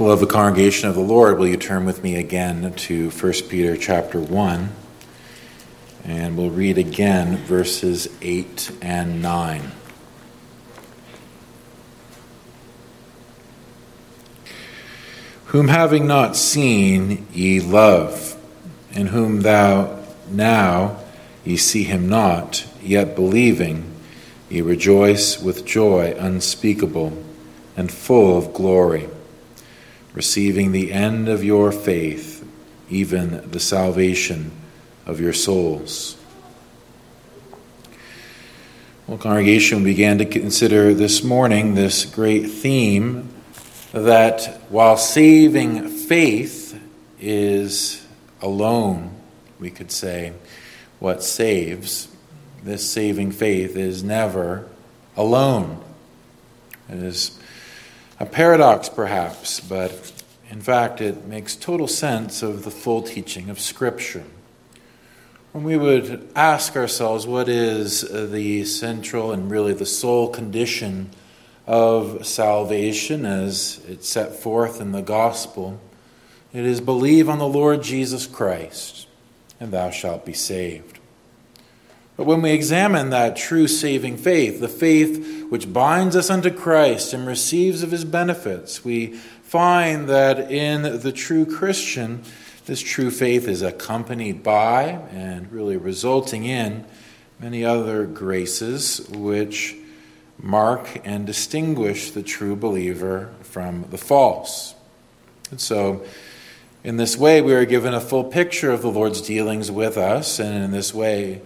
Well, of the congregation of the Lord, will you turn with me again to 1 Peter chapter 1? And we'll read again verses 8 and 9. Whom having not seen ye love, in whom thou now ye see him not, yet believing, ye rejoice with joy unspeakable and full of glory receiving the end of your faith, even the salvation of your souls. Well, congregation began to consider this morning this great theme that while saving faith is alone, we could say, what saves, this saving faith is never alone. It is a paradox, perhaps, but in fact, it makes total sense of the full teaching of Scripture. When we would ask ourselves what is the central and really the sole condition of salvation as it's set forth in the gospel, it is believe on the Lord Jesus Christ, and thou shalt be saved. But when we examine that true saving faith, the faith which binds us unto Christ and receives of his benefits, we find that in the true Christian, this true faith is accompanied by and really resulting in many other graces which mark and distinguish the true believer from the false. And so, in this way, we are given a full picture of the Lord's dealings with us, and in this way,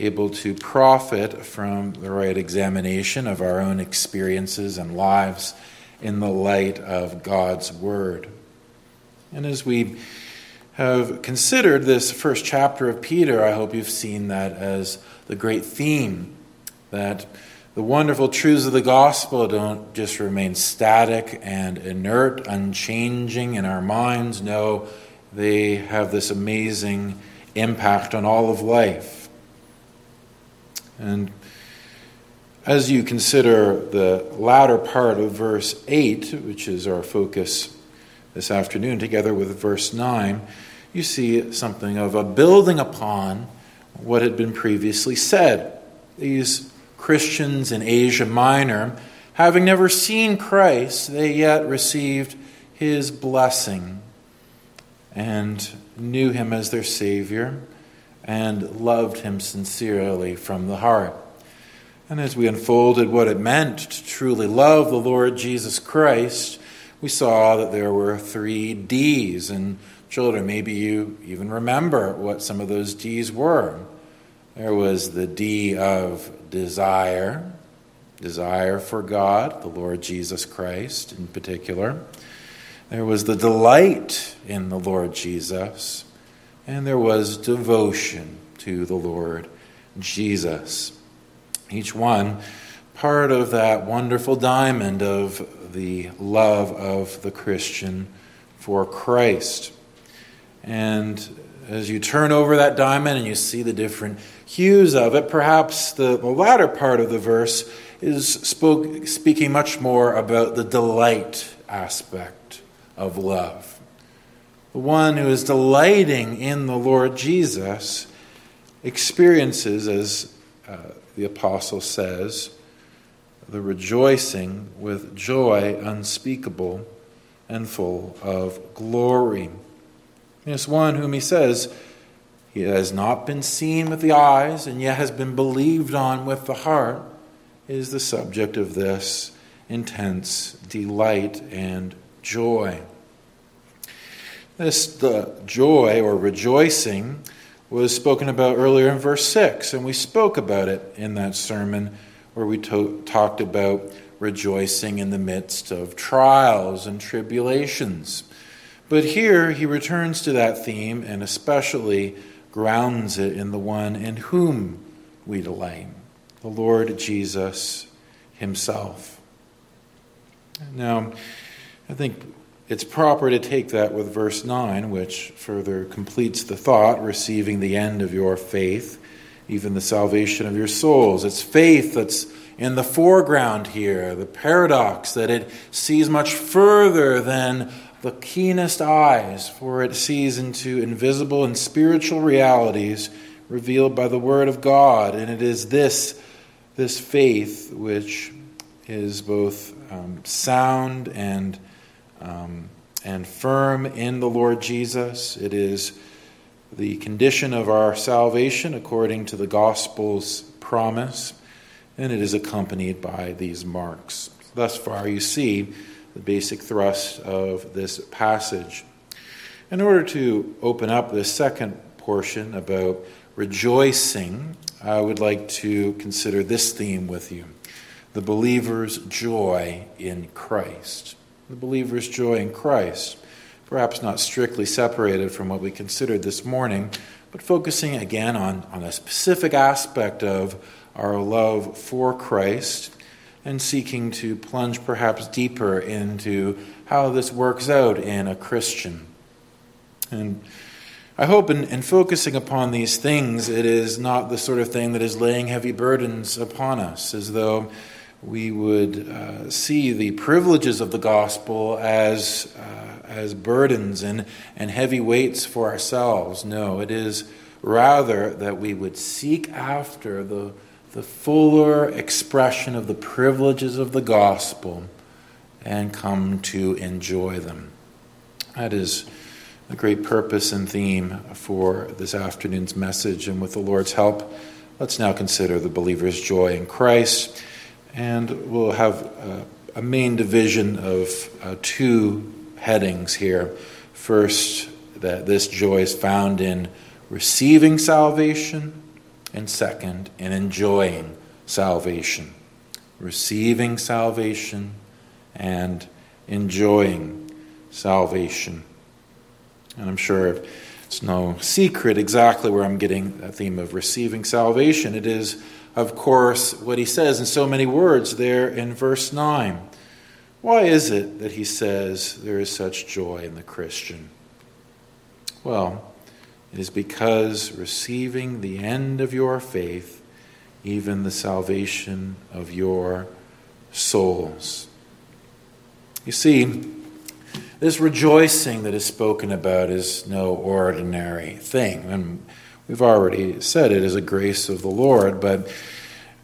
able to profit from the right examination of our own experiences and lives in the light of God's Word. And as we have considered this first chapter of Peter, I hope you've seen that as the great theme that the wonderful truths of the gospel don't just remain static and inert, unchanging in our minds. No, they have this amazing impact on all of life. And as you consider the latter part of verse 8, which is our focus this afternoon, together with verse 9, you see something of a building upon what had been previously said. These Christians in Asia Minor, having never seen Christ, they yet received his blessing and knew him as their Savior and loved him sincerely from the heart. And as we unfolded what it meant to truly love the Lord Jesus Christ, we saw that there were three D's. And children, maybe you even remember what some of those D's were. There was the D of desire, desire for God, the Lord Jesus Christ in particular. There was the delight in the Lord Jesus and there was devotion to the Lord Jesus. Each one part of that wonderful diamond of the love of the Christian for Christ. And as you turn over that diamond and you see the different hues of it, perhaps the, the latter part of the verse is spoke, speaking much more about the delight aspect of love. The one who is delighting in the Lord Jesus experiences, as uh, the apostle says, the rejoicing with joy unspeakable and full of glory. This one whom he says, he has not been seen with the eyes and yet has been believed on with the heart, is the subject of this intense delight and joy. This the joy or rejoicing was spoken about earlier in verse 6, and we spoke about it in that sermon where we to- talked about rejoicing in the midst of trials and tribulations. But here he returns to that theme and especially grounds it in the one in whom we delight, the Lord Jesus himself. Now, I think it's proper to take that with verse 9, which further completes the thought receiving the end of your faith, even the salvation of your souls. It's faith that's in the foreground here, the paradox that it sees much further than the keenest eyes, for it sees into invisible and spiritual realities revealed by the Word of God. And it is this, this faith which is both um, sound and, um, and firm in the Lord Jesus. It is the condition of our salvation according to the gospel's promise, and it is accompanied by these marks. Thus far, you see the basic thrust of this passage. In order to open up the second portion about rejoicing, I would like to consider this theme with you the believer's joy in Christ. The believer's joy in Christ. Perhaps not strictly separated from what we considered this morning, but focusing again on, on a specific aspect of our love for Christ and seeking to plunge perhaps deeper into how this works out in a Christian. And I hope in, in, focusing upon these things, it is not the sort of thing that is laying heavy burdens upon us, as though we would uh, see the privileges of the gospel as, uh, as burdens and, and heavy weights for ourselves. No, it is rather that we would seek after the the fuller expression of the privileges of the gospel and come to enjoy them. That is a great purpose and theme for this afternoon's message. And with the Lord's help, let's now consider the believer's joy in Christ. And we'll have a, a main division of uh, two headings here. First, that this joy is found in receiving salvation and second, in enjoying salvation, receiving salvation and enjoying salvation. And I'm sure it's no secret exactly where I'm getting that theme of receiving salvation. It is, of course, what he says in so many words there in verse 9. Why is it that he says there is such joy in the Christian? Well, it is because receiving the end of your faith, even the salvation of your souls. You see, this rejoicing that is spoken about is no ordinary thing. And we've already said it is a grace of the Lord, but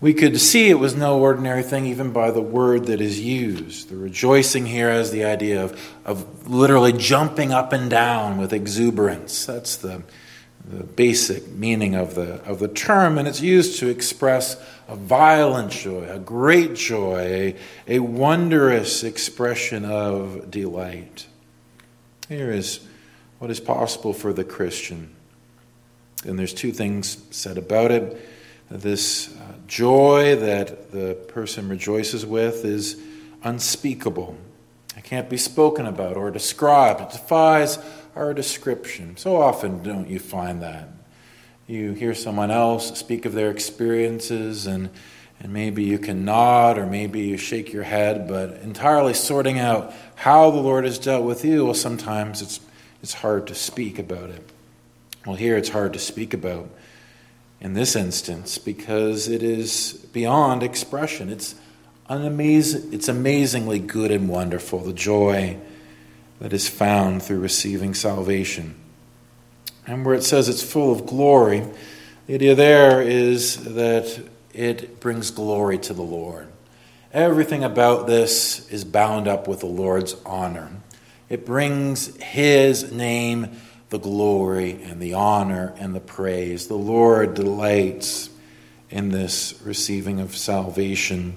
we could see it was no ordinary thing even by the word that is used. The rejoicing here has the idea of, of literally jumping up and down with exuberance. That's the, the basic meaning of the, of the term, and it's used to express a violent joy, a great joy, a, a wondrous expression of delight. Here is what is possible for the Christian. And there's two things said about it. This uh, joy that the person rejoices with is unspeakable. It can't be spoken about or described. It defies our description. So often, don't you find that? You hear someone else speak of their experiences, and, and maybe you can nod or maybe you shake your head, but entirely sorting out how the Lord has dealt with you, well, sometimes it's, it's hard to speak about it. Well, here it's hard to speak about in this instance because it is beyond expression. It's, unamaz- it's amazingly good and wonderful, the joy that is found through receiving salvation. And where it says it's full of glory, the idea there is that it brings glory to the Lord. Everything about this is bound up with the Lord's honor. It brings His name the glory and the honor and the praise. The Lord delights in this receiving of salvation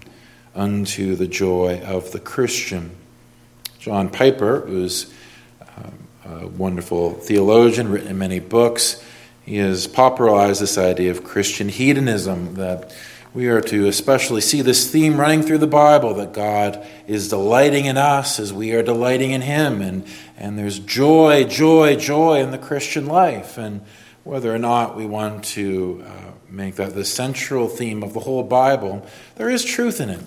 unto the joy of the Christian. John Piper, who's um, a wonderful theologian, written many books, he has popularized this idea of Christian hedonism that we are to especially see this theme running through the Bible that God is delighting in us as we are delighting in Him. And, and there's joy, joy, joy in the Christian life. And whether or not we want to uh, make that the central theme of the whole Bible, there is truth in it.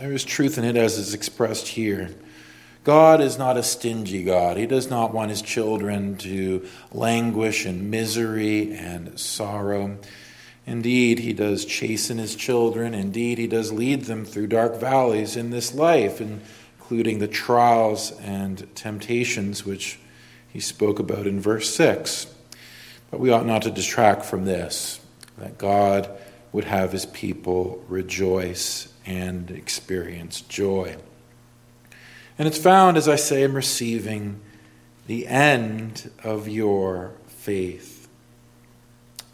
There is truth in it as is expressed here. God is not a stingy God. He does not want His children to languish in misery and sorrow. Indeed, he does chasten his children. Indeed, he does lead them through dark valleys in this life, including the trials and temptations which he spoke about in verse 6. But we ought not to detract from this that God would have his people rejoice and experience joy. And it's found, as I say, in receiving the end of your faith.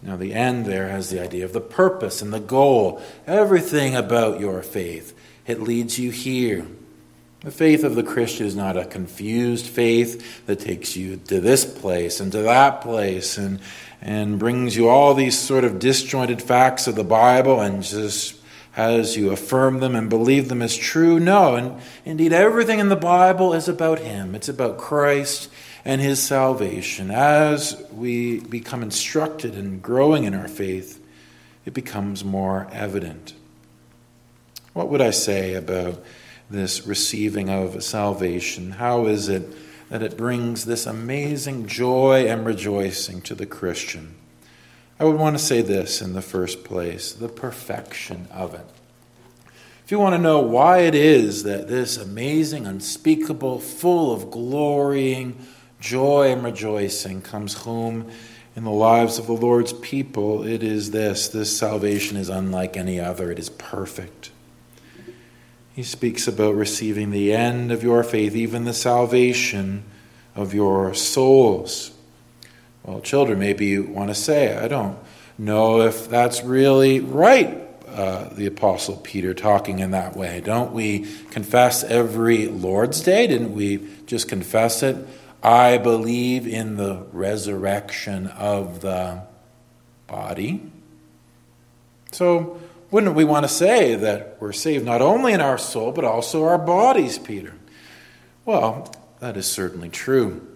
Now, the end there has the idea of the purpose and the goal, everything about your faith. It leads you here. The faith of the Christian is not a confused faith that takes you to this place and to that place and, and brings you all these sort of disjointed facts of the Bible and just has you affirm them and believe them as true. No, and indeed, everything in the Bible is about Him. It's about Christ and his salvation. As we become instructed and growing in our faith, it becomes more evident. What would I say about this receiving of salvation? How is it that it brings this amazing joy and rejoicing to the Christian? I would want to say this in the first place the perfection of it. If you want to know why it is that this amazing, unspeakable, full of glorying, joy and rejoicing comes home in the lives of the Lord's people, it is this this salvation is unlike any other, it is perfect. He speaks about receiving the end of your faith, even the salvation of your souls. Well, children, maybe you want to say, I don't know if that's really right, uh, the Apostle Peter talking in that way. Don't we confess every Lord's Day? Didn't we just confess it I believe in the resurrection of the body. So, wouldn't we want to say that we're saved not only in our soul, but also our bodies, Peter? Well, that is certainly true.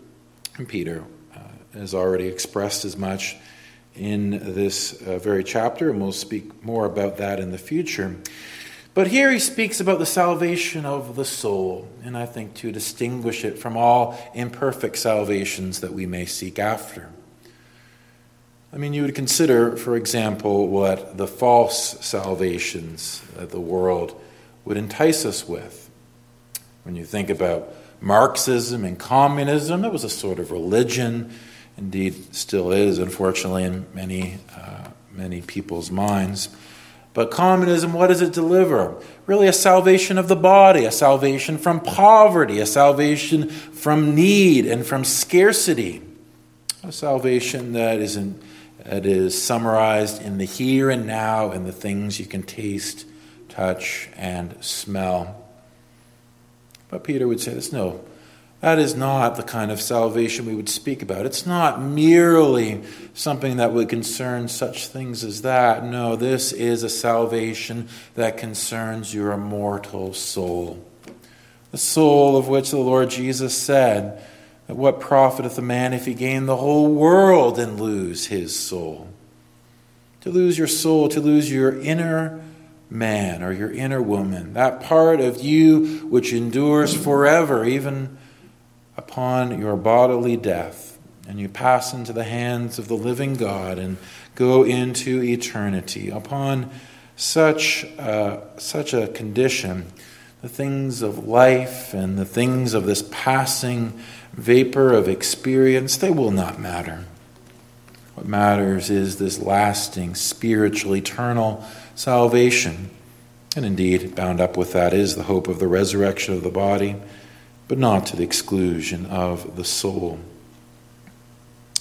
And Peter uh, has already expressed as much in this uh, very chapter, and we'll speak more about that in the future. But here he speaks about the salvation of the soul, and I think to distinguish it from all imperfect salvations that we may seek after. I mean, you would consider, for example, what the false salvations that the world would entice us with. When you think about Marxism and communism, it was a sort of religion, indeed, still is, unfortunately, in many, uh, many people's minds. But communism, what does it deliver? Really, a salvation of the body, a salvation from poverty, a salvation from need and from scarcity, a salvation that is, in, that is summarized in the here and now and the things you can taste, touch, and smell. But Peter would say this no, that is not the kind of salvation we would speak about. It's not merely something that would concern such things as that. No, this is a salvation that concerns your immortal soul. The soul of which the Lord Jesus said, What profiteth a man if he gain the whole world and lose his soul? To lose your soul, to lose your inner man or your inner woman, that part of you which endures forever, even upon your bodily death, and you pass into the hands of the living God and go into eternity. Upon such, uh, such a condition, the things of life and the things of this passing vapor of experience, they will not matter. What matters is this lasting, spiritual, eternal salvation. And indeed, bound up with that is the hope of the resurrection of the body but not to the exclusion of the soul.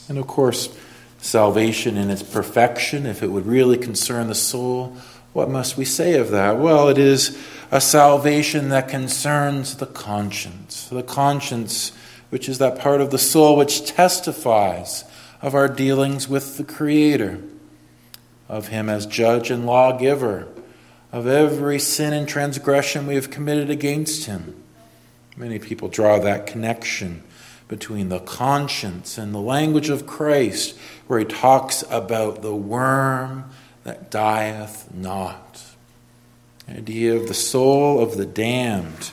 And of course, salvation in its perfection, if it would really concern the soul, what must we say of that? Well, it is a salvation that concerns the conscience. The conscience, which is that part of the soul which testifies of our dealings with the Creator, of Him as judge and lawgiver, of every sin and transgression we have committed against Him. Many people draw that connection between the conscience and the language of Christ, where he talks about the worm that dieth not. The idea of the soul of the damned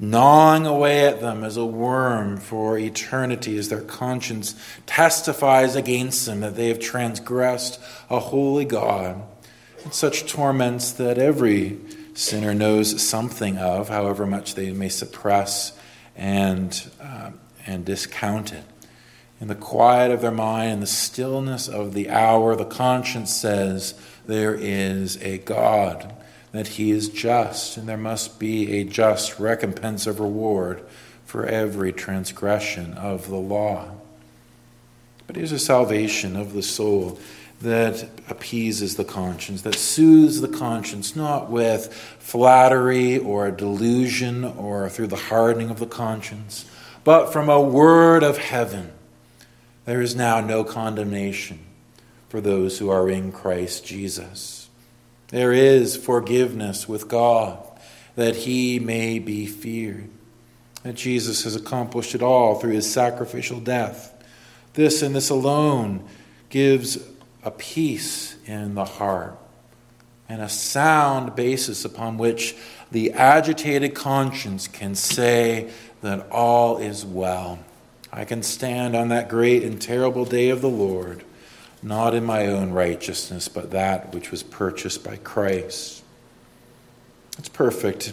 gnawing away at them as a worm for eternity, as their conscience testifies against them that they have transgressed a holy God. And such torments that every sinner knows something of, however much they may suppress and, uh, and discount it. In the quiet of their mind, in the stillness of the hour, the conscience says, There is a God that he is just, and there must be a just recompense of reward for every transgression of the law. But here's a salvation of the soul that appeases the conscience, that soothes the conscience, not with flattery or delusion or through the hardening of the conscience, but from a word of heaven. There is now no condemnation for those who are in Christ Jesus. There is forgiveness with God that he may be feared. That Jesus has accomplished it all through his sacrificial death. This and this alone gives a peace in the heart and a sound basis upon which the agitated conscience can say that all is well. I can stand on that great and terrible day of the Lord not in my own righteousness, but that which was purchased by Christ. It's perfect.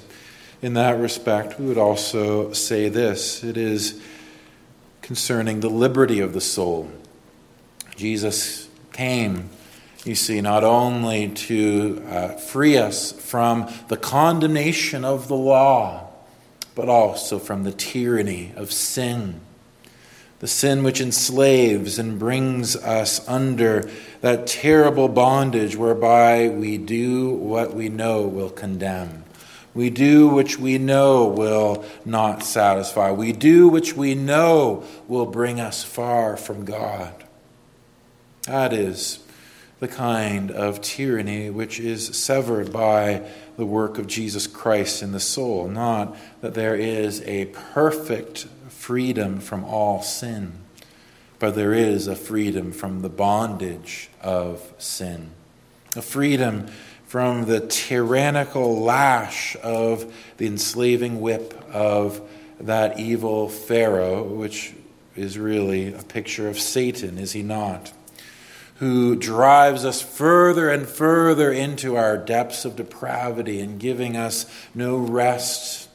In that respect, we would also say this it is concerning the liberty of the soul. Jesus came, you see, not only to uh, free us from the condemnation of the law, but also from the tyranny of sin the sin which enslaves and brings us under that terrible bondage whereby we do what we know will condemn. We do which we know will not satisfy. We do which we know will bring us far from God. That is the kind of tyranny which is severed by the work of Jesus Christ in the soul, not that there is a perfect freedom from all sin, but there is a freedom from the bondage of sin, a freedom from the tyrannical lash of the enslaving whip of that evil Pharaoh, which is really a picture of Satan, is he not? Who drives us further and further into our depths of depravity and giving us no rest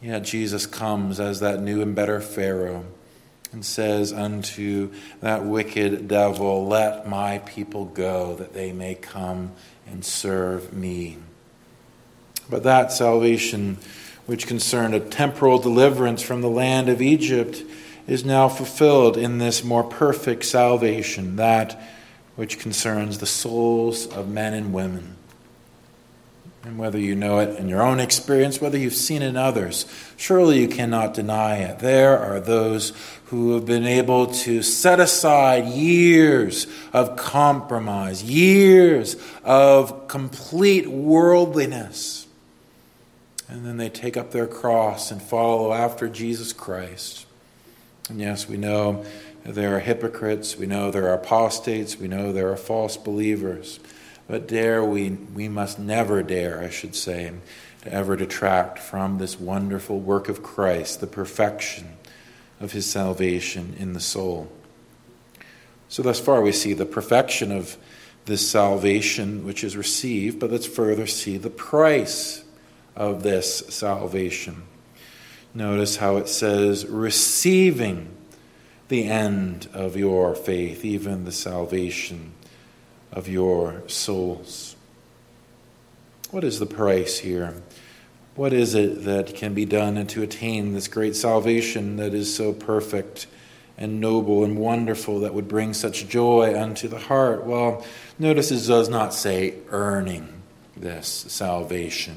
Yet Jesus comes as that new and better Pharaoh and says unto that wicked devil, Let my people go, that they may come and serve me. But that salvation, which concerned a temporal deliverance from the land of Egypt, is now fulfilled in this more perfect salvation, that which concerns the souls of men and women. And whether you know it in your own experience, whether you've seen it in others, surely you cannot deny it. There are those who have been able to set aside years of compromise, years of complete worldliness. And then they take up their cross and follow after Jesus Christ. And yes, we know there are hypocrites, we know there are apostates, we know there are false believers. But dare we, we must never dare, I should say, to ever detract from this wonderful work of Christ, the perfection of his salvation in the soul. So, thus far, we see the perfection of this salvation which is received, but let's further see the price of this salvation. Notice how it says, receiving the end of your faith, even the salvation of your souls. What is the price here? What is it that can be done to attain this great salvation that is so perfect and noble and wonderful that would bring such joy unto the heart? Well, notice it does not say earning this salvation.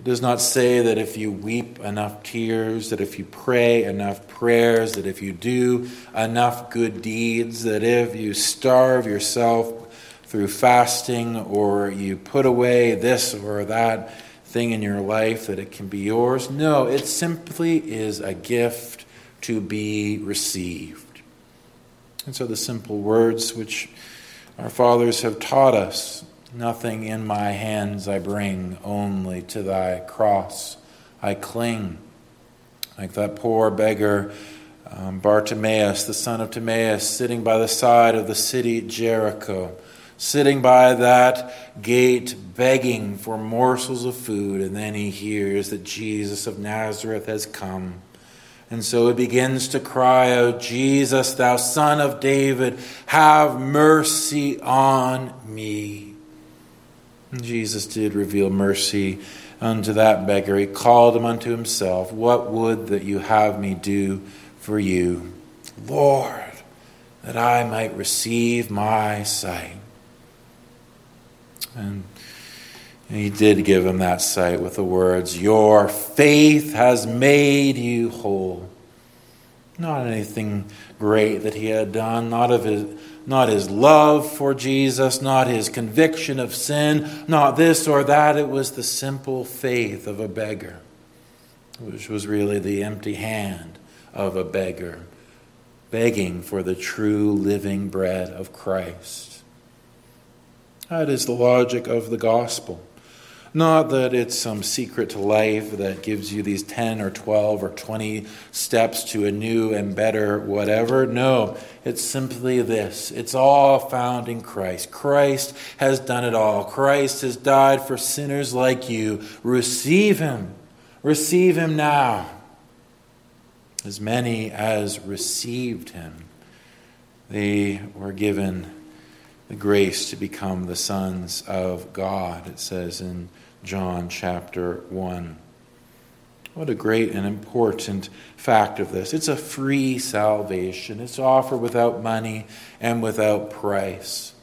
It does not say that if you weep enough tears, that if you pray enough prayers, that if you do enough good deeds, that if you starve yourself through fasting or you put away this or that thing in your life, that it can be yours. No, it simply is a gift to be received. And so the simple words which our fathers have taught us Nothing in my hands I bring, only to thy cross I cling. Like that poor beggar um, Bartimaeus, the son of Timaeus, sitting by the side of the city Jericho, sitting by that gate begging for morsels of food, and then he hears that Jesus of Nazareth has come. And so he begins to cry out, Jesus, thou son of David, have mercy on me. Jesus did reveal mercy unto that beggar. He called him unto himself. What would that you have me do? for you, Lord, that I might receive my sight. And he did give him that sight with the words, Your faith has made you whole. Not anything great that he had done, not of his not his love for Jesus, not his conviction of sin, not this or that. It was the simple faith of a beggar, which was really the empty hand of a beggar, begging for the true living bread of Christ. That is the logic of the gospel. Not that it's some secret to life that gives you these 10 or 12 or 20 steps to a new and better whatever. No, it's simply this it's all found in Christ. Christ has done it all. Christ has died for sinners like you. Receive Him. Receive Him now as many as received him, they were given the grace to become the sons of God, it says in John chapter 1. What a great and important fact of this. It's a free salvation, it's offered without money and without price.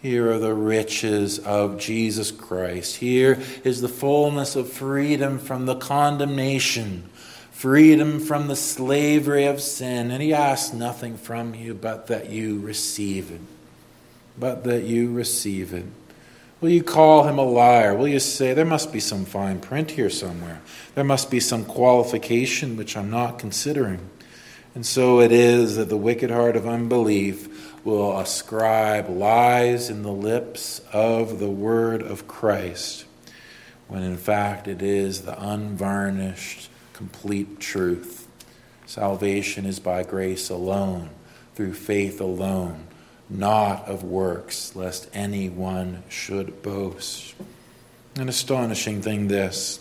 Here are the riches of Jesus Christ. Here is the fullness of freedom from the condemnation freedom from the slavery of sin. And he asks nothing from you but that you receive it. But that you receive it. Will you call him a liar? Will you say, there must be some fine print here somewhere? There must be some qualification which I'm not considering. And so it is that the wicked heart of unbelief will ascribe lies in the lips of the word of Christ, when in fact it is the unvarnished complete truth. Salvation is by grace alone, through faith alone, not of works, lest anyone should boast. An astonishing thing, this.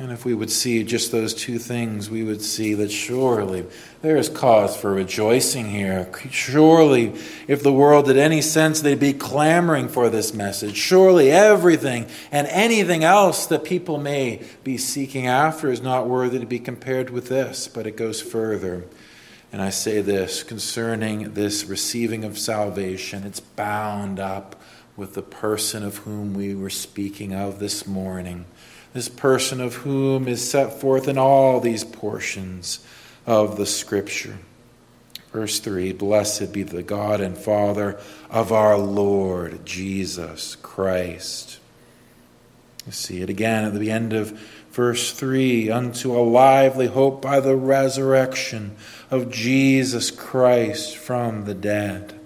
And if we would see just those two things, we would see that surely there is cause for rejoicing here. Surely, if the world had any sense, they'd be clamoring for this message. Surely, everything and anything else that people may be seeking after is not worthy to be compared with this, but it goes further. And I say this concerning this receiving of salvation, it's bound up with the person of whom we were speaking of this morning this person of whom is set forth in all these portions of the Scripture. Verse 3 Blessed be the God and Father of our Lord Jesus Christ. You see it again at the end of verse 3 unto a lively hope by the resurrection of Jesus Christ from the dead.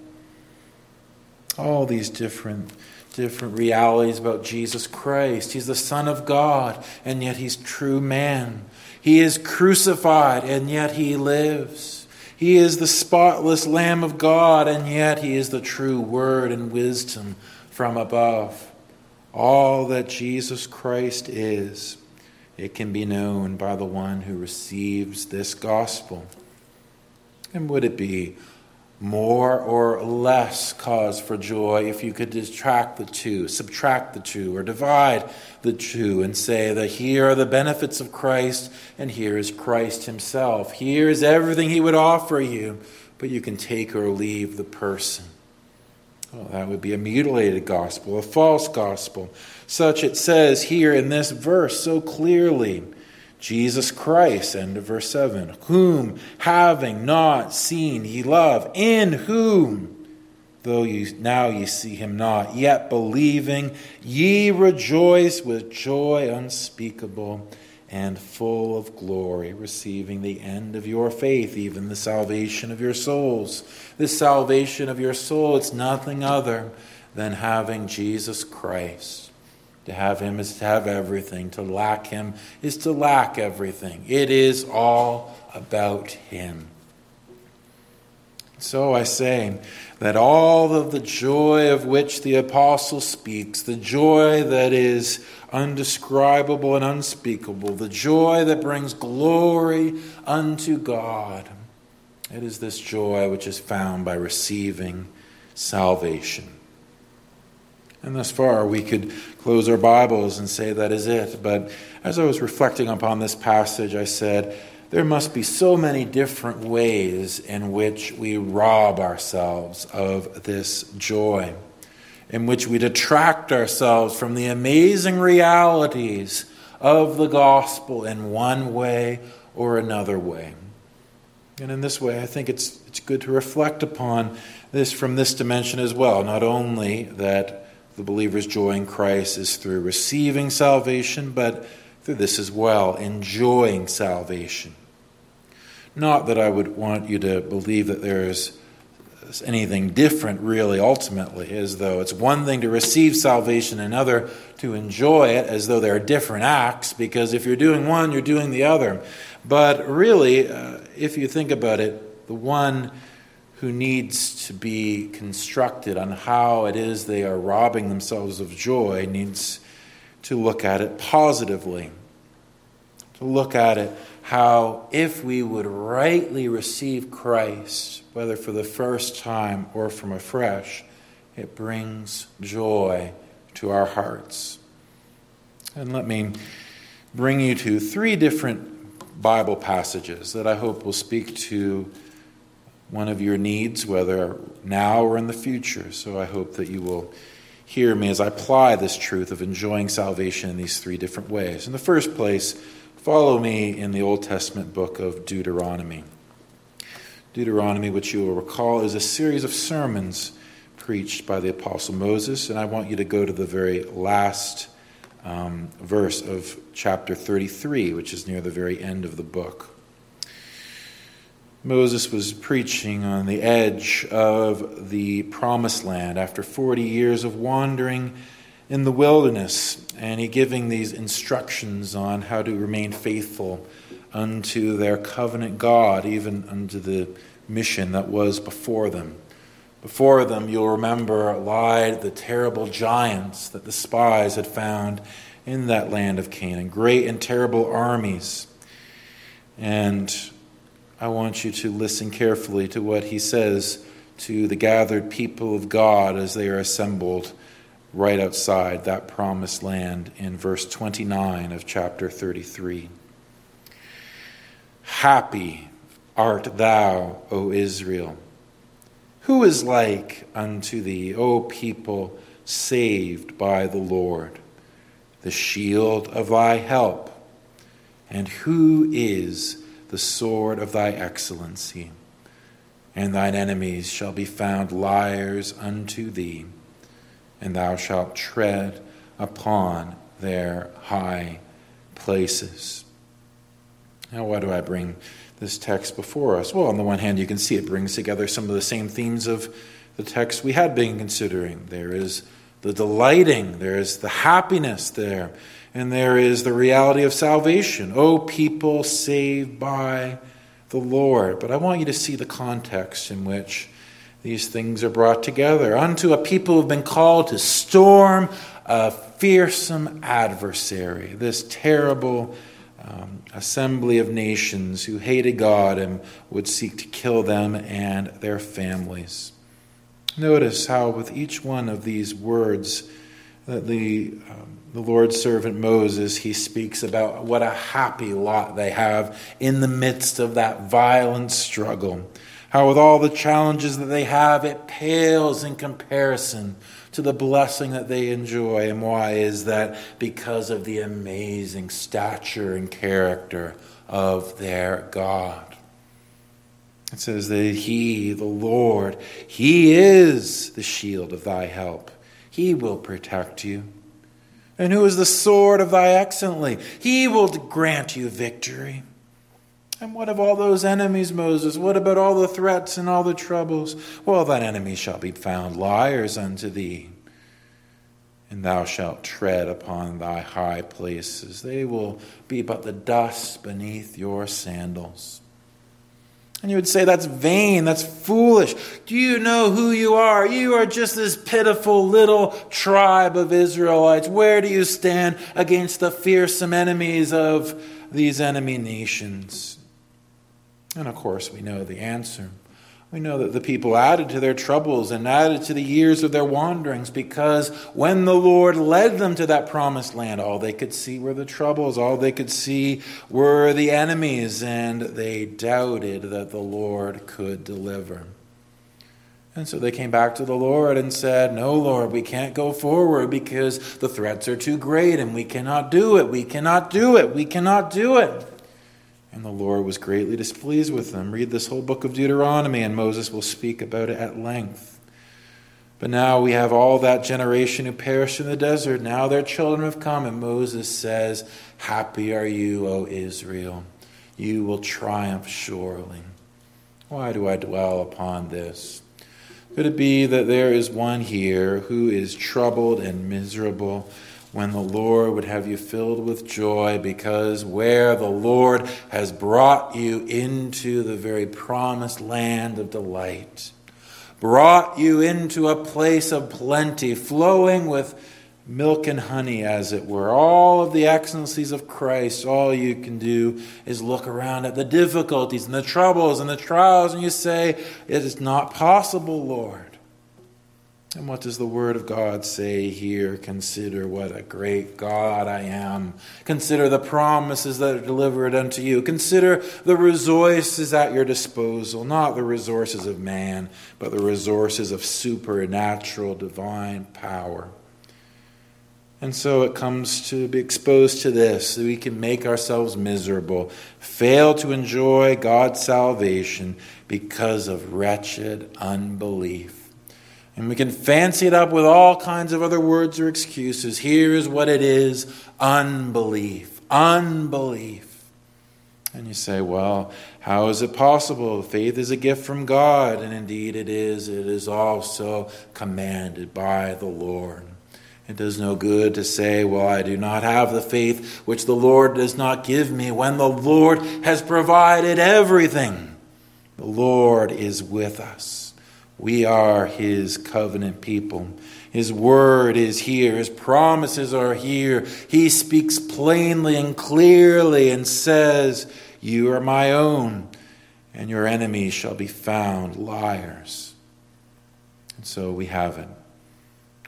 All these different different realities about Jesus Christ. He's the Son of God, and yet he's true man. He is crucified, and yet he lives. He is the spotless Lamb of God, and yet he is the true word and wisdom from above. All that Jesus Christ is, it can be known by the one who receives this gospel. And would it be more or less cause for joy if you could detract the two, subtract the two, or divide the two and say that here are the benefits of Christ and here is Christ Himself. Here is everything He would offer you, but you can take or leave the person. Well, that would be a mutilated gospel, a false gospel. Such it says here in this verse so clearly. Jesus Christ, end of verse 7, whom having not seen ye love, in whom, though you now ye see him not, yet believing, ye rejoice with joy unspeakable and full of glory, receiving the end of your faith, even the salvation of your souls. This salvation of your soul, it's nothing other than having Jesus Christ To have him is to have everything. To lack him is to lack everything. It is all about him. So I say that all of the joy of which the apostle speaks, the joy that is undescribable and unspeakable, the joy that brings glory unto God, it is this joy which is found by receiving salvation. And thus far, we could close our Bibles and say that is it. But as I was reflecting upon this passage, I said, there must be so many different ways in which we rob ourselves of this joy, in which we detract ourselves from the amazing realities of the gospel in one way or another way. And in this way, I think it's, it's good to reflect upon this from this dimension as well. Not only that the believer's joy in Christ is through receiving salvation, but through this as well, enjoying salvation. Not that I would want you to believe that there is anything different, really, ultimately, as though it's one thing to receive salvation, another to enjoy it, as though there are different acts, because if you're doing one, you're doing the other. But really, uh, if you think about it, the one who needs to be constructed on how it is they are robbing themselves of joy needs to look at it positively. To look at it how, if we would rightly receive Christ, whether for the first time or from afresh, it brings joy to our hearts. And let me bring you to three different Bible passages that I hope will speak to one of your needs, whether now or in the future. So I hope that you will hear me as I apply this truth of enjoying salvation in these three different ways. In the first place, follow me in the Old Testament book of Deuteronomy. Deuteronomy, which you will recall, is a series of sermons preached by the Apostle Moses, and I want you to go to the very last um, verse of chapter 33, which is near the very end of the book. Moses was preaching on the edge of the promised land after 40 years of wandering in the wilderness, and he giving these instructions on how to remain faithful unto their covenant God, even unto the mission that was before them. Before them, you'll remember, lied the terrible giants that the spies had found in that land of Canaan, great and terrible armies. And I want you to listen carefully to what he says to the gathered people of God as they are assembled right outside that promised land in verse 29 of chapter 33. Happy art thou, O Israel. Who is like unto thee, O people saved by the Lord, the shield of thy help? And who is the sword of thy excellency. And thine enemies shall be found liars unto thee, and thou shalt tread upon their high places. Now, why do I bring this text before us? Well, on the one hand, you can see it brings together some of the same themes of the text we had been considering. There is the delighting, there is the happiness there and there is the reality of salvation. Oh, people saved by the Lord. But I want you to see the context in which these things are brought together. Unto a people who've been called to storm a fearsome adversary, this terrible um, assembly of nations who hated God and would seek to kill them and their families. Notice how, with each one of these words, that the um, the Lord's servant Moses, he speaks about what a happy lot they have in the midst of that violent struggle. How, with all the challenges that they have, it pales in comparison to the blessing that they enjoy. And why is that? Because of the amazing stature and character of their God. It says that He, the Lord, He is the shield of thy help. He will protect you. And who is the sword of thy excellency? He will grant you victory. And what of all those enemies, Moses? What about all the threats and all the troubles? Well, thine enemies shall be found liars unto thee, and thou shalt tread upon thy high places. They will be but the dust beneath your sandals. And you would say, That's vain, that's foolish. Do you know who you are? You are just this pitiful little tribe of Israelites. Where do you stand against the fearsome enemies of these enemy nations? And of course, we know the answer. We know that the people added to their troubles and added to the years of their wanderings because when the Lord led them to that promised land, all they could see were the troubles, all they could see were the enemies, and they doubted that the Lord could deliver. And so they came back to the Lord and said, No, Lord, we can't go forward because the threats are too great and we cannot do it. We cannot do it. We cannot do it. And the Lord was greatly displeased with them. Read this whole book of Deuteronomy, and Moses will speak about it at length. But now we have all that generation who perished in the desert. Now their children have come, and Moses says, Happy are you, O Israel. You will triumph surely. Why do I dwell upon this? Could it be that there is one here who is troubled and miserable? When the Lord would have you filled with joy, because where the Lord has brought you into the very promised land of delight, brought you into a place of plenty, flowing with milk and honey, as it were. All of the excellencies of Christ, all you can do is look around at the difficulties and the troubles and the trials, and you say, It is not possible, Lord. And what does the Word of God say here? Consider what a great God I am. Consider the promises that are delivered unto you. Consider the resources at your disposal, not the resources of man, but the resources of supernatural divine power. And so it comes to be exposed to this that we can make ourselves miserable, fail to enjoy God's salvation because of wretched unbelief. And we can fancy it up with all kinds of other words or excuses. Here's what it is unbelief. Unbelief. And you say, well, how is it possible? Faith is a gift from God. And indeed it is. It is also commanded by the Lord. It does no good to say, Well, I do not have the faith which the Lord does not give me, when the Lord has provided everything. The Lord is with us. We are His covenant people. His word is here. His promises are here. He speaks plainly and clearly and says, You are my own, and your enemies shall be found liars. And so we have it.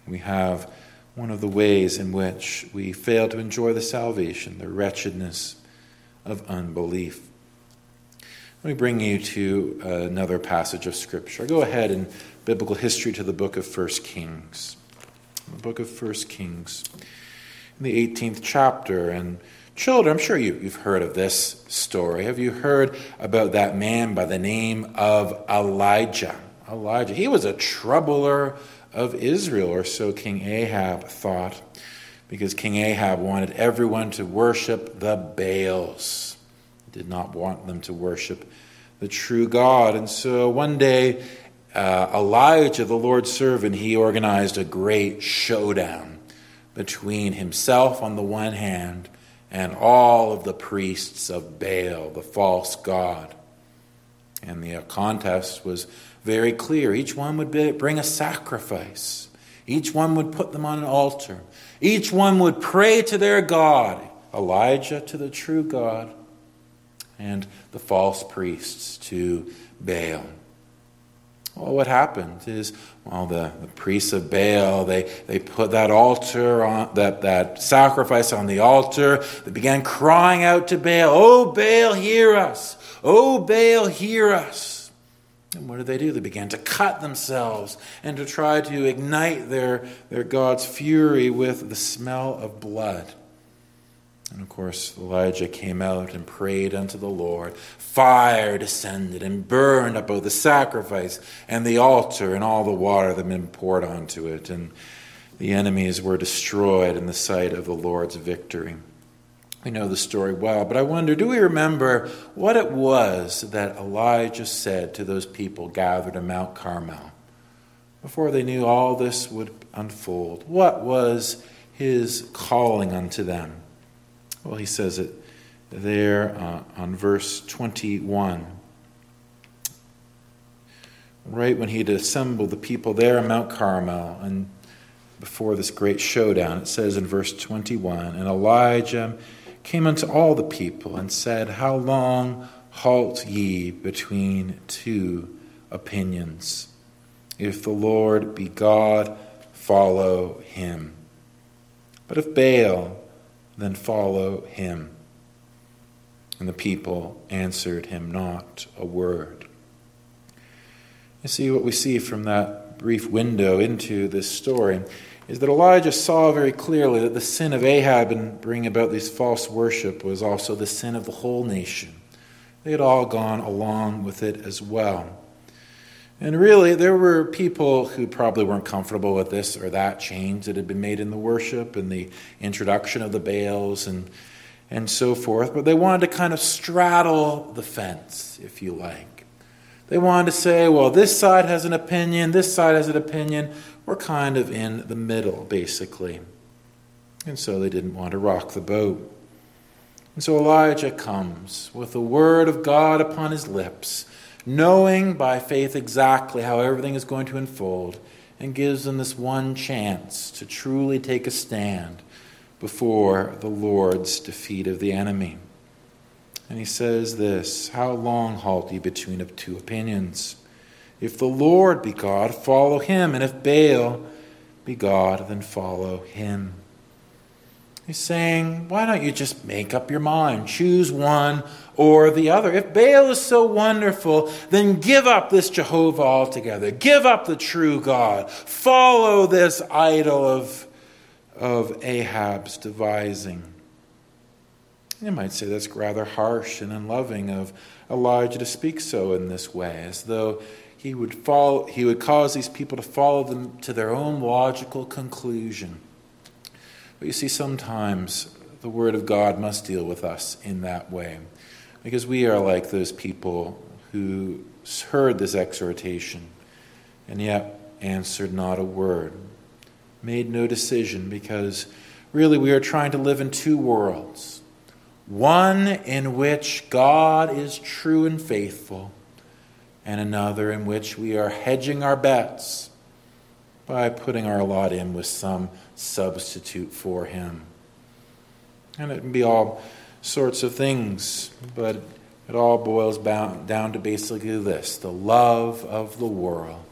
We have one of the ways in which we fail to enjoy the salvation, the wretchedness of unbelief. Let me bring you to another passage of Scripture. Go ahead in biblical history to the book of 1 Kings. The book of 1 Kings, in the 18th chapter. And children, I'm sure you, you've heard of this story. Have you heard about that man by the name of Elijah? Elijah. He was a troubler of Israel, or so King Ahab thought, because King Ahab wanted everyone to worship the Baals did not want them to worship the true God. And so one day, uh, Elijah, the Lord's servant, he organized a great showdown between himself on the one hand and all of the priests of Baal, the false god. And the contest was very clear. Each one would bring a sacrifice. Each one would put them on an altar. Each one would pray to their God. Elijah to the true God, and the false priests to Baal. Well, what happened is, well, the, the priests of Baal, they, they put that altar on, that, that sacrifice on the altar. They began crying out to Baal, Oh, Baal, hear us! Oh, Baal, hear us! And what did they do? They began to cut themselves and to try to ignite their, their God's fury with the smell of blood. And of course, Elijah came out and prayed unto the Lord. Fire descended and burned up both the sacrifice and the altar and all the water that had been poured onto it. And the enemies were destroyed in the sight of the Lord's victory. We know the story well, but I wonder do we remember what it was that Elijah said to those people gathered at Mount Carmel? before they knew all this would unfold. What was his calling unto them? Well, he says it there uh, on verse 21. Right when he'd assembled the people there on Mount Carmel and before this great showdown, it says in verse 21 And Elijah came unto all the people and said, How long halt ye between two opinions? If the Lord be God, follow him. But if Baal, then follow him. And the people answered him not a word. You see, what we see from that brief window into this story is that Elijah saw very clearly that the sin of Ahab in bringing about this false worship was also the sin of the whole nation. They had all gone along with it as well. And really, there were people who probably weren't comfortable with this or that change that had been made in the worship and the introduction of the Baals and, and so forth, but they wanted to kind of straddle the fence, if you like. They wanted to say, well, this side has an opinion, this side has an opinion. We're kind of in the middle, basically. And so they didn't want to rock the boat. And so Elijah comes with the word of God upon his lips knowing by faith exactly how everything is going to unfold, and gives them this one chance to truly take a stand before the Lord's defeat of the enemy. And he says this How long halt ye between of two opinions? If the Lord be God, follow him, and if Baal be God, then follow him. He's saying, why don't you just make up your mind? Choose one or the other. If Baal is so wonderful, then give up this Jehovah altogether. Give up the true God. Follow this idol of, of Ahab's devising. You might say that's rather harsh and unloving of Elijah to speak so in this way, as though he would, follow, he would cause these people to follow them to their own logical conclusion. But you see, sometimes the Word of God must deal with us in that way. Because we are like those people who heard this exhortation and yet answered not a word, made no decision, because really we are trying to live in two worlds one in which God is true and faithful, and another in which we are hedging our bets by putting our lot in with some substitute for him. And it can be all sorts of things, but it all boils down to basically this the love of the world.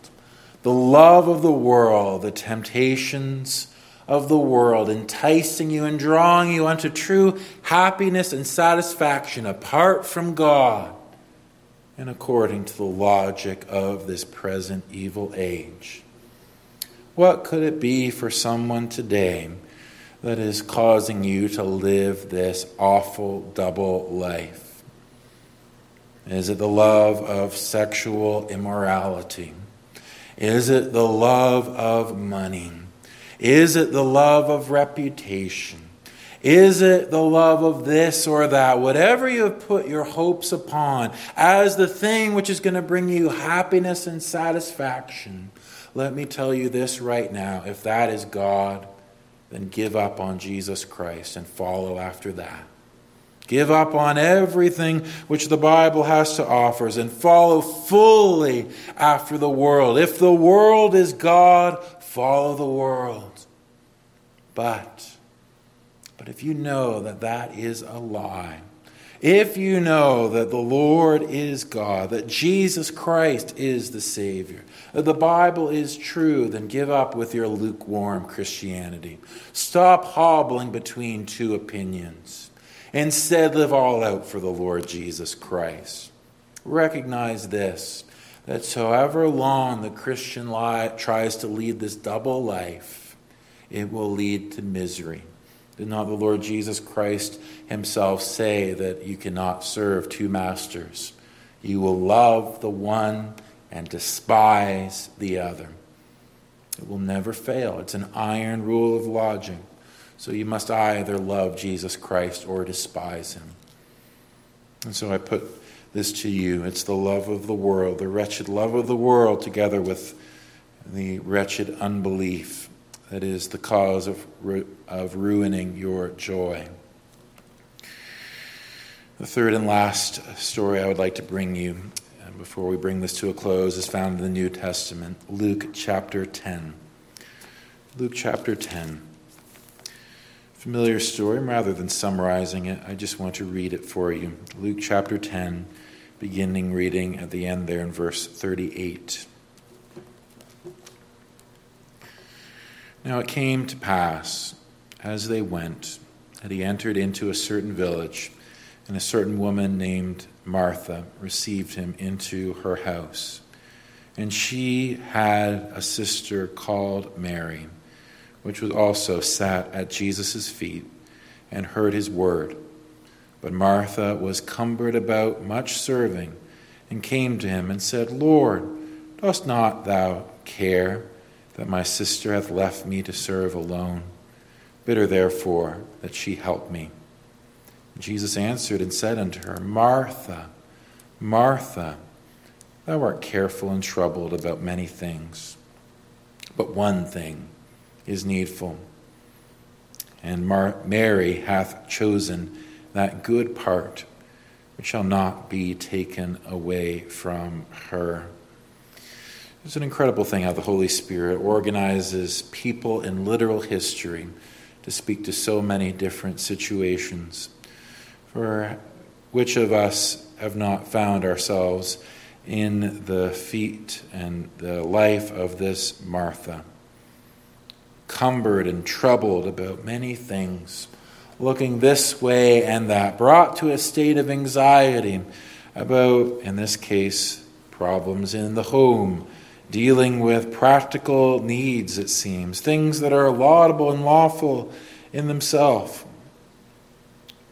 The love of the world, the temptations of the world, enticing you and drawing you unto true happiness and satisfaction apart from God and according to the logic of this present evil age. What could it be for someone today that is causing you to live this awful double life? Is it the love of sexual immorality? Is it the love of money? Is it the love of reputation? Is it the love of this or that? Whatever you have put your hopes upon as the thing which is going to bring you happiness and satisfaction, let me tell you this right now if that is God, then give up on Jesus Christ and follow after that. Give up on everything which the Bible has to offer and follow fully after the world. If the world is God, follow the world. But, but if you know that that is a lie, if you know that the Lord is God, that Jesus Christ is the Savior, that the Bible is true, then give up with your lukewarm Christianity. Stop hobbling between two opinions. Instead, live all out for the Lord Jesus Christ. Recognize this that however long the Christian life tries to lead this double life, it will lead to misery. Did not the Lord Jesus Christ himself say that you cannot serve two masters? You will love the one and despise the other. It will never fail. It's an iron rule of logic. So you must either love Jesus Christ or despise him. And so I put this to you it's the love of the world, the wretched love of the world, together with the wretched unbelief that is the cause of, ru- of ruining your joy. The third and last story I would like to bring you uh, before we bring this to a close is found in the New Testament, Luke chapter 10. Luke chapter 10. Familiar story, rather than summarizing it, I just want to read it for you. Luke chapter 10, beginning reading at the end there in verse 38. Now it came to pass, as they went, that he entered into a certain village, and a certain woman named Martha received him into her house. And she had a sister called Mary, which was also sat at Jesus' feet and heard his word. But Martha was cumbered about much serving, and came to him and said, Lord, dost not thou care? That my sister hath left me to serve alone. Bid her therefore that she help me. Jesus answered and said unto her, Martha, Martha, thou art careful and troubled about many things, but one thing is needful. And Mar- Mary hath chosen that good part which shall not be taken away from her. It's an incredible thing how the Holy Spirit organizes people in literal history to speak to so many different situations. For which of us have not found ourselves in the feet and the life of this Martha? Cumbered and troubled about many things, looking this way and that, brought to a state of anxiety about, in this case, problems in the home dealing with practical needs, it seems, things that are laudable and lawful in themselves.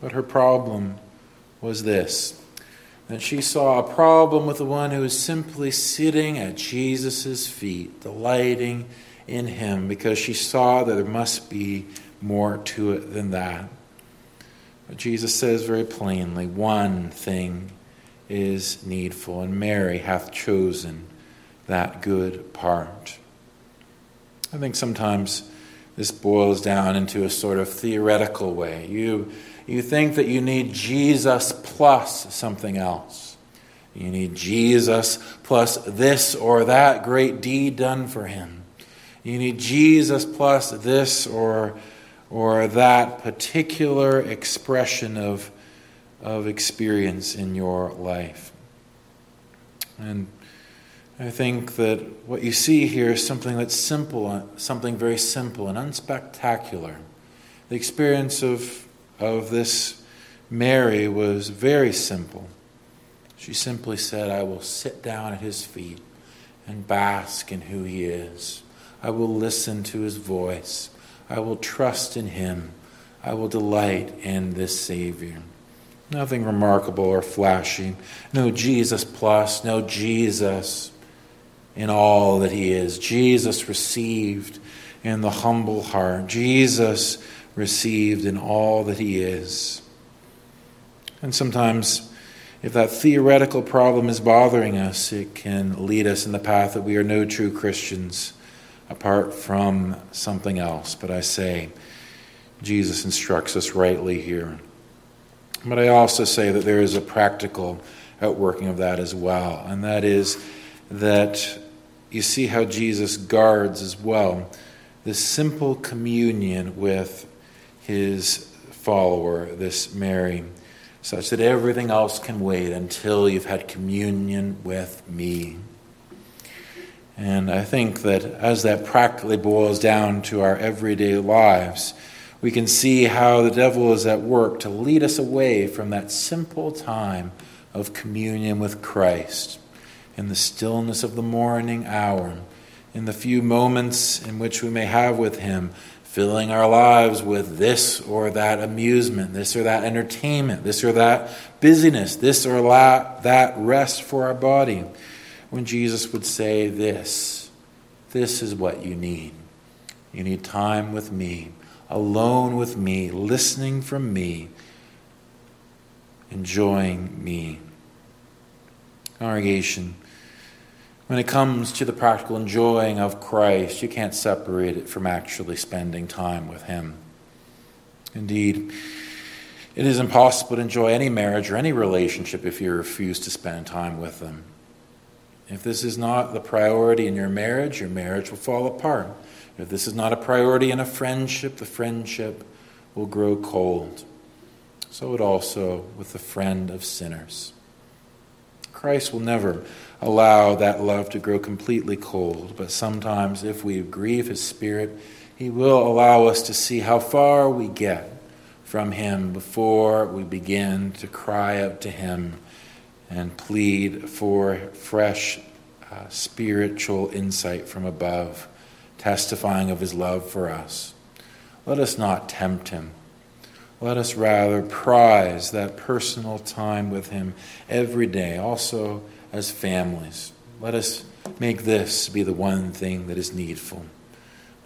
But her problem was this that she saw a problem with the one who was simply sitting at Jesus' feet, delighting in him, because she saw that there must be more to it than that. But Jesus says very plainly one thing is needful, and Mary hath chosen that good part. I think sometimes this boils down into a sort of theoretical way. You, you think that you need Jesus plus something else. You need Jesus plus this or that great deed done for him. You need Jesus plus this or, or that particular expression of, of experience in your life. And I think that what you see here is something that's simple, something very simple and unspectacular. The experience of, of this Mary was very simple. She simply said, I will sit down at his feet and bask in who he is. I will listen to his voice. I will trust in him. I will delight in this Savior. Nothing remarkable or flashy. No Jesus plus, no Jesus in all that he is. Jesus received in the humble heart. Jesus received in all that he is. And sometimes, if that theoretical problem is bothering us, it can lead us in the path that we are no true Christians apart from something else. But I say, Jesus instructs us rightly here. But I also say that there is a practical outworking of that as well, and that is that you see how Jesus guards as well this simple communion with his follower, this Mary, such that everything else can wait until you've had communion with me. And I think that as that practically boils down to our everyday lives, we can see how the devil is at work to lead us away from that simple time of communion with Christ in the stillness of the morning hour, in the few moments in which we may have with Him, filling our lives with this or that amusement, this or that entertainment, this or that busyness, this or that rest for our body. When Jesus would say, This, this is what you need. You need time with me, alone with me, listening from me, enjoying me. Congregation, When it comes to the practical enjoying of Christ, you can't separate it from actually spending time with Him. Indeed, it is impossible to enjoy any marriage or any relationship if you refuse to spend time with them. If this is not the priority in your marriage, your marriage will fall apart. If this is not a priority in a friendship, the friendship will grow cold. So it also with the friend of sinners. Christ will never allow that love to grow completely cold, but sometimes if we grieve his spirit, he will allow us to see how far we get from him before we begin to cry out to him and plead for fresh uh, spiritual insight from above, testifying of his love for us. Let us not tempt him. Let us rather prize that personal time with him every day, also as families. Let us make this be the one thing that is needful.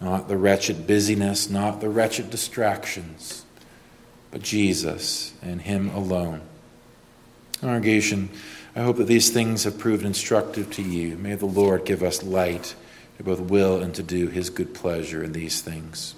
Not the wretched busyness, not the wretched distractions, but Jesus and Him alone. Congregation, I hope that these things have proved instructive to you. May the Lord give us light to both will and to do His good pleasure in these things.